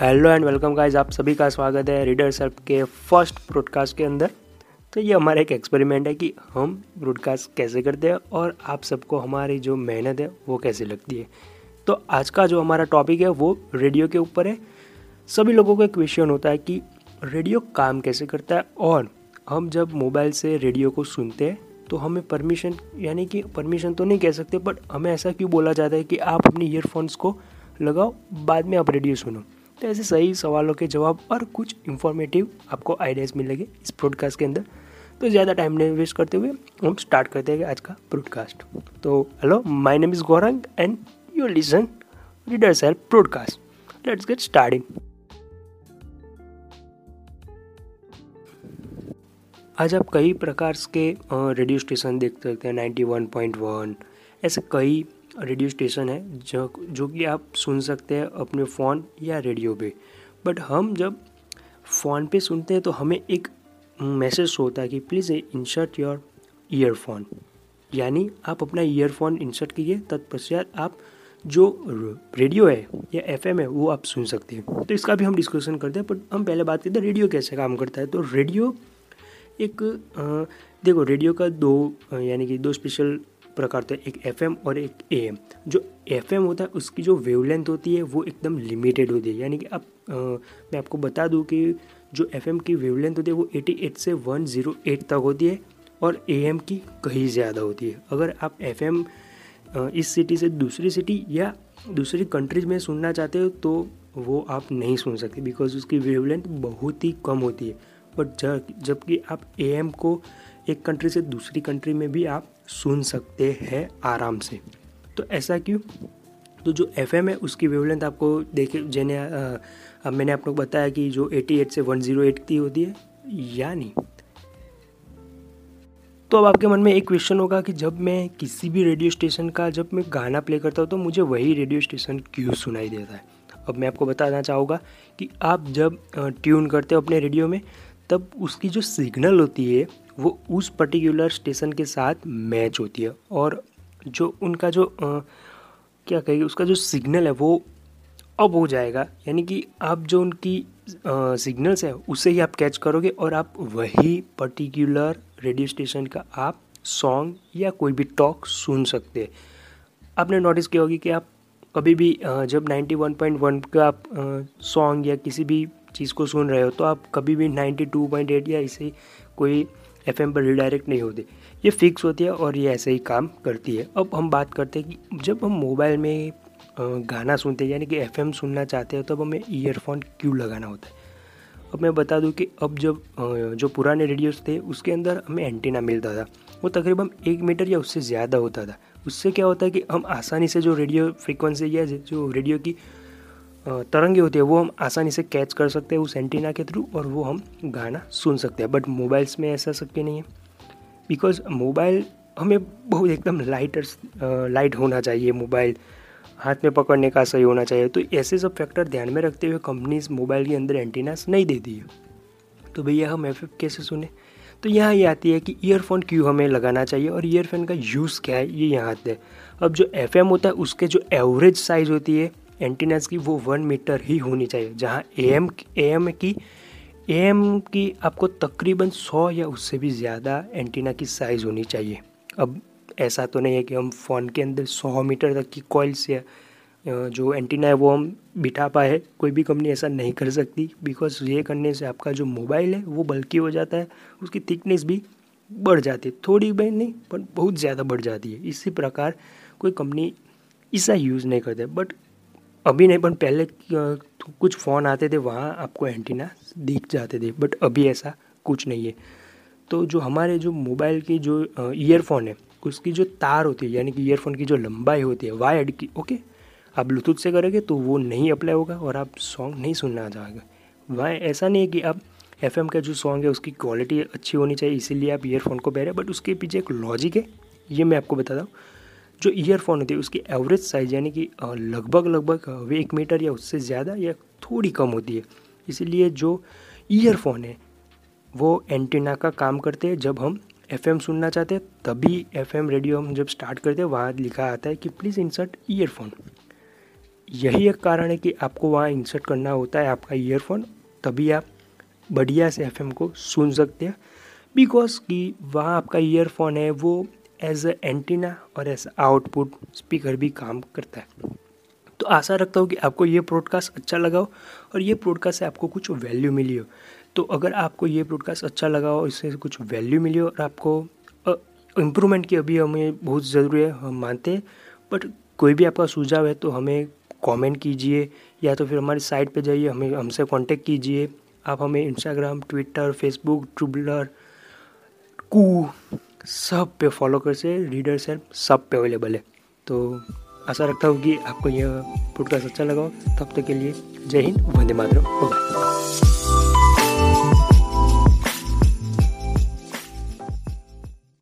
Hello and welcome guys, आप सभी का स्वागत है रीडर सेल्फ के फ़र्स्ट ब्रॉडकास्ट के अंदर। तो ये हमारा एक एक्सपेरिमेंट है कि हम ब्रॉडकास्ट कैसे करते हैं और आप सबको हमारी जो मेहनत है वो कैसे लगती है। तो आज का जो हमारा टॉपिक है वो रेडियो के ऊपर है। सभी लोगों को एक क्वेश्चन होता है कि रेडियो काम कैसे करता है और हम जब मोबाइल से रेडियो को सुनते हैं तो हमें परमिशन यानी कि परमिशन तो नहीं कह सकते बट हमें ऐसा क्यों बोला जाता है कि आप अपने ईयरफोन्स को लगाओ, बाद में आप रेडियो सुनो। तो ऐसे सही सवालों के जवाब और कुछ इन्फॉर्मेटिव आपको आइडियाज़ मिलेंगे इस ब्रॉडकास्ट के अंदर। तो ज़्यादा टाइम नहीं वेस्ट करते हुए हम स्टार्ट करते हैं आज का ब्रॉडकास्ट तो hello my name is Gaurang and you listen reader self broadcast let's get starting आज आप कई प्रकार के रेडियो स्टेशन देख सकते हैं नाइन्टी वन पॉइंट वन ऐसे कई रेडियो स्टेशन है जो जो कि आप सुन सकते हैं अपने फ़ोन या रेडियो पे। बट हम जब फ़ोन पे सुनते हैं तो हमें एक मैसेज होता है कि प्लीज़ इंसर्ट योर ईयरफोन। यानी आप अपना ईयरफोन इंसर्ट कीजिए, तत्पश्चात आप जो रेडियो है या एफएम है, वो आप सुन सकते हैं। तो इसका भी हम डिस्कशन करते हैं, बट हम पहले बात करते हैं रेडियो कैसे काम करता है। तो रेडियो एक देखो, रेडियो का दो यानी कि दो स्पेशल प्रकार होते हैं एक एफएम और एक एएम जो एफएम होता है उसकी जो वेवलेंथ होती है वो एकदम लिमिटेड होती है। यानी कि आप आ, मैं आपको बता दूँ कि जो एफएम की वेवलेंथ होती है वो 88 से 108 तक होती है और एएम की कहीं ज़्यादा होती है। अगर आप एफएम इस सिटी से दूसरी सिटी या दूसरी कंट्रीज़ में सुनना चाहते हो तो वो आप नहीं सुन सकते बिकॉज़ उसकी वेवलेंथ बहुत ही कम होती है। बट जबकि आप ए को एक कंट्री से दूसरी कंट्री में भी आप सुन सकते हैं आराम से। तो ऐसा क्यों? तो जो एफएम है, उसकी वेवलेंथ आपको देखे, जैने अब मैंने आप लोग बताया कि जो 88 से 108 की होती है या नहीं तो अब आपके मन में एक क्वेश्चन होगा कि जब मैं किसी भी रेडियो स्टेशन का, जब मैं गाना प्ले करता हूँ तो मुझे वही रेडियो स्टेशन क्यों सुनाई देता है? अब मैं आपको बताना चाहूँगा कि आप जब ट्यून करते हो अपने रेडियो में तब उसकी जो सिग्नल होती है वो उस पर्टिकुलर स्टेशन के साथ मैच होती है। और जो उनका जो आ, क्या कहेगी उसका जो सिग्नल है वो अब हो जाएगा। यानी कि आप जो उनकी सिग्नल्स है उसे ही आप कैच करोगे और आप वही पर्टिकुलर रेडियो स्टेशन का आप सॉन्ग या कोई भी टॉक सुन सकते हैं। आपने नोटिस किया होगी कि आप कभी भी जब 91.1 का आप सॉन्ग या किसी भी चीज़ को सुन रहे हो तो आप कभी भी 92.8 या इसे कोई एफएम पर रिडायरेक्ट नहीं होती। ये फिक्स होती है और ये ऐसे ही काम करती है। अब हम बात करते हैं कि जब हम मोबाइल में गाना सुनते हैं, यानी कि एफएम सुनना चाहते हैं, तब हमें ईयरफोन क्यों लगाना होता है? अब मैं बता दूँ कि अब जब जो पुराने रेडियोस थे, उसके अंदर हमें एंटीना मिलता था। वो तकरीबन एक मीटर या उससे ज़्यादा होता था। उससे क्या होता है कि हम आसानी से जो रेडियो फ्रिक्वेंसी या जो रेडियो की तरंगे होती है, वो हम आसानी से कैच कर सकते हैं उस एंटीना के थ्रू और वो हम गाना सुन सकते हैं। बट मोबाइल्स में ऐसा शक्य नहीं है। बिकॉज़ मोबाइल हमें बहुत एकदम लाइटर लाइट होना चाहिए मोबाइल हाथ में पकड़ने का सही होना चाहिए। तो ऐसे सब फैक्टर ध्यान में रखते हुए कंपनीज़ मोबाइल के अंदर एंटीनास नहीं देती है तो भैया, हम एफ़ कैसे सुने? तो यहाँ ये यह आती है कि ईयरफोन क्यों हमें लगाना चाहिए और ईयरफोन का यूज़ क्या है? ये यहाँ आते हैं। अब जो एफएम होता है, उसके जो एवरेज साइज़ होती है एंटीनास की वो वन मीटर ही होनी चाहिए, जहाँ एम एम की एम की आपको तकरीबन सौ या उससे भी ज़्यादा एंटीना की साइज़ होनी चाहिए। अब ऐसा तो नहीं है कि हम फ़ोन के अंदर सौ मीटर तक की कॉइल्स या जो एंटीना है वो हम बिठा पाए कोई भी कंपनी ऐसा नहीं कर सकती बिकॉज़ ये करने से आपका जो मोबाइल है वो बल्कि हो जाता है, उसकी थिकनेस भी बढ़ जाती है, थोड़ी बहुत नहीं, पर बहुत ज़्यादा बढ़ जाती है। इसी प्रकार कोई कंपनी ऐसा यूज़ नहीं करते बट अभी नहीं पर पहले कुछ फ़ोन आते थे, वहाँ आपको एंटीना दिख जाते थे बट अभी ऐसा कुछ नहीं है। तो जो हमारे जो मोबाइल की जो ईयरफोन है, उसकी जो तार होती है, यानी कि ईयरफोन की जो लंबाई होती है वायर्ड की ओके आप ब्लूटूथ से करोगे तो वो नहीं अप्लाई होगा और आप सॉन्ग नहीं सुनना चाहोगे। वहाँ ऐसा नहीं है कि आप एफ़ का जो सॉन्ग है, उसकी क्वालिटी अच्छी होनी चाहिए, इसीलिए आप ईयरफोन को पहरे बट उसके पीछे एक लॉजिक है, ये मैं आपको बताता हूँ। जो ईयरफोन होती है, उसकी एवरेज साइज़ यानी कि लगभग लगभग वे एक मीटर या उससे ज़्यादा या थोड़ी कम होती है। इसीलिए जो ईयरफोन है, वो एंटीना का काम करते हैं। जब हम एफएम सुनना चाहते हैं, तभी एफएम रेडियो हम जब स्टार्ट करते हैं, वहाँ लिखा आता है कि प्लीज़ इंसर्ट ईयरफोन यही एक कारण है कि आपको वहाँ इंसर्ट करना होता है आपका ईयरफोन तभी आप बढ़िया से एफएम को सुन सकते हैं। बिकॉज़ कि वहाँ आपका ईयरफोन है, वो एज अ एंटीना और एज आउटपुट स्पीकर भी काम करता है। तो आशा रखता हूँ कि आपको ये प्रोडकास्ट अच्छा लगा हो और ये प्रोडकास्ट से आपको कुछ वैल्यू मिली हो। तो अगर आपको ये प्रोडकास्ट अच्छा लगा हो, इससे कुछ वैल्यू मिली हो और आपको इम्प्रूवमेंट की अभी हमें बहुत ज़रूरी है, हम मानते हैं। बट कोई भी आपका सुझाव है तो हमें कमेंट कीजिए या तो फिर हमारी साइट पे जाइए, हमें, हमसे कांटेक्ट कीजिए। आप हमें इंस्टाग्राम ट्विटर फेसबुक ट्रूबलर कू सब पे फॉलो कर से रीडर सेल्फ सब पे अवेलेबल है। तो आशा रखता हूँ कि आपको यह पॉडकास्ट अच्छा लगा तब तक के लिए जय हिंद, वंदे मातरम बाय